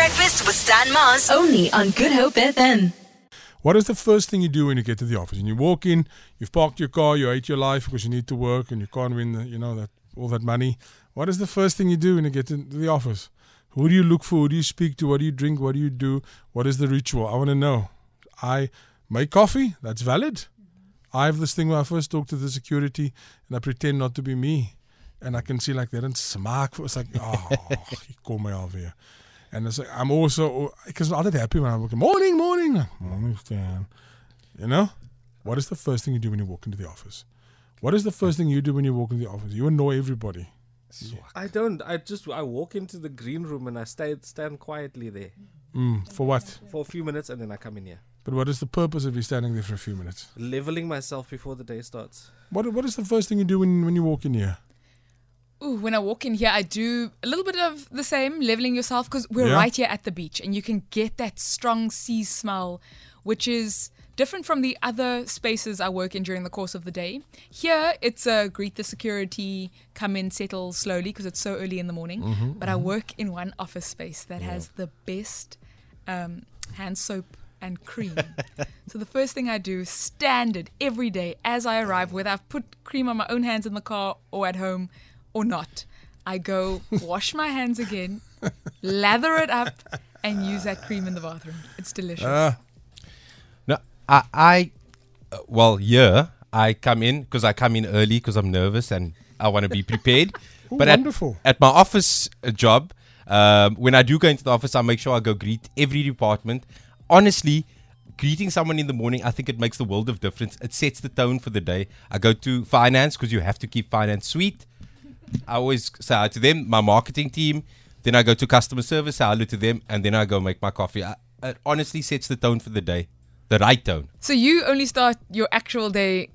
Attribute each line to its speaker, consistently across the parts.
Speaker 1: Breakfast with Stan Mars.
Speaker 2: Only on Good Hope FM.
Speaker 3: What is the first thing you do when you get to the office? And you walk in, you've parked your car, you hate your life because you need to work and you can't win, the, you know, that all that money. What is the first thing you do when you get into the office? Who do you look for? Who do you speak to? What do you drink? What do you do? What is the ritual? I want to know. I make coffee. That's valid. I have this thing where I first talk to the security and I pretend not to be me. And I can see like they don't smaak. It's like, oh, you call me over here. And it's like, I'm also, because I'm not happy when I'm looking, morning, morning. Morning, Stan. You know? What is the first thing you do when you walk into the office? What is the first thing you do when you walk into the office? You annoy everybody.
Speaker 4: I don't. I just I walk into the green room and I stay stand quietly there
Speaker 3: Mm, for what?
Speaker 4: for a few minutes and then I come in here,
Speaker 3: But what is the purpose of you standing there for a few minutes?
Speaker 4: leveling myself before the day starts.
Speaker 3: What What is the first thing you do when, when you walk in here?
Speaker 5: When I walk in here, I do a little bit of the same, leveling yourself, because we're
Speaker 3: Yeah.
Speaker 5: right here at the beach and you can get that strong sea smell, which is different from the other spaces I work in during the course of the day. Here, it's a greet the security, come in, settle slowly, because it's so early in the morning.
Speaker 3: Mm-hmm,
Speaker 5: but I work in one office space that has the best um, hand soap and cream. so the first thing I do, standard every day as I arrive, whether I've put cream on my own hands in the car or at home or not, I go wash my hands again, lather it up, and use that cream in the bathroom. It's delicious.
Speaker 3: Ah,
Speaker 6: No, I, I uh, well, yeah, I come in because I come in early because I'm nervous and I want to be prepared.
Speaker 3: Ooh,
Speaker 6: but at,
Speaker 3: wonderful.
Speaker 6: at my office uh, job, um, when I do go into the office, I make sure I go greet every department. Honestly, greeting someone in the morning, I think it makes the world of difference. It sets the tone for the day. I go to finance because you have to keep finance sweet. I always say hi to them, my marketing team. Then I go to customer service, say hello to them, and then I go make my coffee. I, it honestly sets the tone for the day, the right tone.
Speaker 5: so you only start your actual day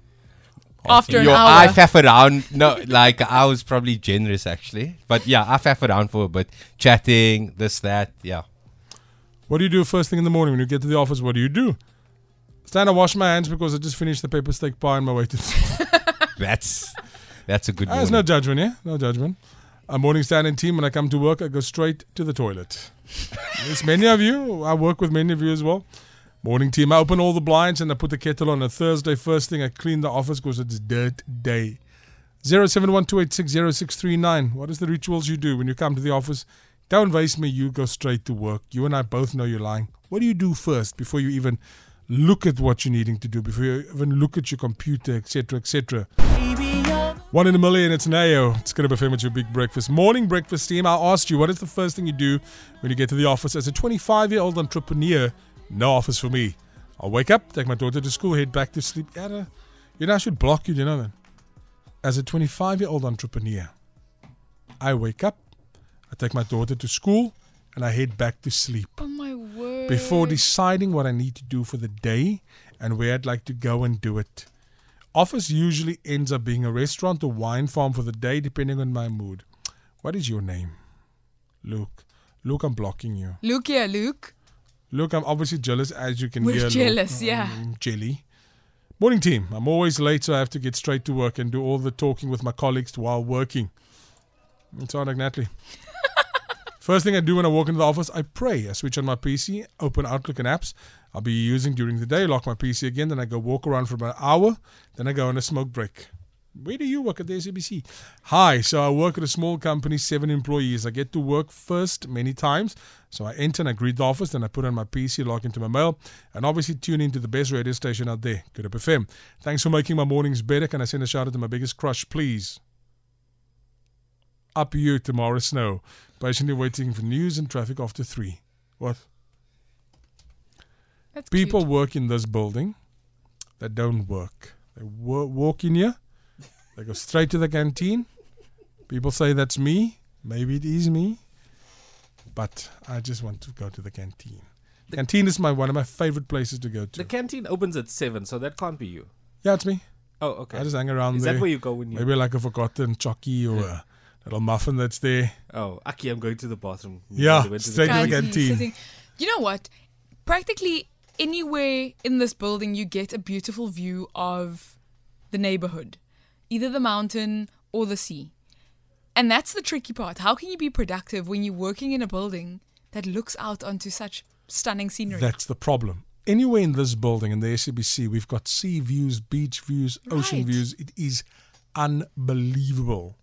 Speaker 5: after an hour.
Speaker 6: I faff around. No, like I was probably generous actually, but yeah, I faff around for a bit, chatting, this, that. Yeah,
Speaker 3: what do you do first thing in the morning when you get to the office? What do you do? Stand and wash my hands because I just finished the paper steak pie on my way to.
Speaker 6: that's that's a good.
Speaker 3: Ah, There's no judgment here. No judgment. A morning standing team. When I come to work, I go straight to the toilet. There's many of you. I work with many of you as well. Morning team. I open all the blinds and I put the kettle on. A Thursday first thing, I clean the office because it's dirt day. 0712860639. What is the rituals you do when you come to the office? Don't waste me. You go straight to work. You and I both know you're lying. What do you do first before you even look at what you're needing to do? Before you even look at your computer, etc., etc. One in a million, it's Nayo. It's going to be famous your big breakfast. Morning breakfast team. I asked you, what is the first thing you do when you get to the office? As a 25 year old entrepreneur, no office for me. I'll wake up, take my daughter to school, head back to sleep. Yeah, no, you know, I should block you, you know that? As a 25 year old entrepreneur, I wake up, I take my daughter to school, and I head back to sleep
Speaker 5: oh my word.
Speaker 3: before deciding what I need to do for the day and where I'd like to go and do it. Office usually ends up being a restaurant or wine farm for the day, depending on my mood. What is your name? Luke. Luke, I'm blocking you.
Speaker 5: Luke here, Luke.
Speaker 3: Luke, I'm obviously jealous, as you can
Speaker 5: We're
Speaker 3: hear. Luke.
Speaker 5: jealous, yeah.
Speaker 3: Mm, jelly. Morning team. I'm always late, so I have to get straight to work and do all the talking with my colleagues while working. It's on like Natalie. First thing I do when I walk into the office, I pray. I switch on my PC, open Outlook and apps I'll be using during the day, lock my PC again, then I go walk around for about an hour, then I go on a smoke break. Where do you work at the SABC? Hi, so I work at a small company, seven employees. I get to work first many times. So I enter and I greet the office, then I put on my PC, log into my mail, and obviously tune into the best radio station out there, Good Hope FM. Thanks for making my mornings better. Can I send a shout out to my biggest crush, please? Up you tomorrow, snow. Patiently waiting for news and traffic after three. What?
Speaker 5: That's
Speaker 3: People
Speaker 5: cute.
Speaker 3: work in this building that don't work. They wo- walk in here, they go straight to the canteen. People say that's me. Maybe it is me. But I just want to go to the canteen. canteen is my one of my favorite places to go to.
Speaker 4: The canteen opens at seven, so that can't be you.
Speaker 3: yeah, it's me.
Speaker 4: Oh, okay.
Speaker 3: I just hang around
Speaker 4: Is
Speaker 3: there.
Speaker 4: that where you go when you?
Speaker 3: Maybe like a forgotten chocky or a little muffin that's there.
Speaker 4: Oh, Aki, I'm going to the bathroom.
Speaker 3: Yeah,
Speaker 4: They went to the
Speaker 3: straight to the
Speaker 4: canteen.
Speaker 5: he's
Speaker 3: canteen.
Speaker 5: sitting- You know what? Practically anywhere in this building, you get a beautiful view of the neighborhood, either the mountain or the sea. And that's the tricky part. How can you be productive when you're working in a building that looks out onto such stunning scenery.
Speaker 3: That's the problem. Anywhere in this building in the SABC, we've got sea views, beach views, ocean
Speaker 5: Right.
Speaker 3: views. It is unbelievable.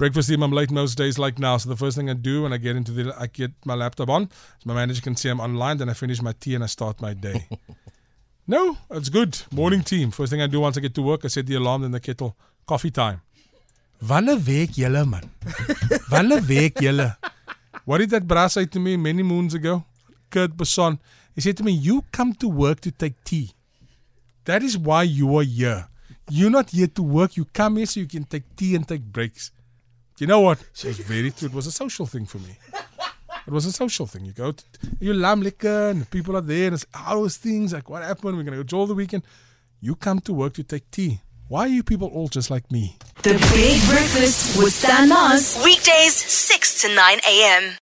Speaker 3: Breakfast team, I'm late most days like now. So the first thing I do when I get into the, I get my laptop on, so my manager can see I'm online. Then I finish my tea and I start my day. no, it's good. Morning team. First thing I do once I get to work, I set the alarm in the kettle. Coffee time. Wanneer julle man? Wanneer julle? What did that bra say to me many moons ago? Kurt Besson. He said to me, You come to work to take tea. That is why you are here. You're not here to work. You come here so you can take tea and take breaks. You know what? It was very true. It was a social thing for me. It was a social thing. You go, to, you liquor, and people are there, and it's those things like, what happened? We're going to go all the weekend. You come to work to take tea. Why are you people all just like me?
Speaker 2: The Big Breakfast with Stan Mars. Weekdays, 6 to 9 a.m.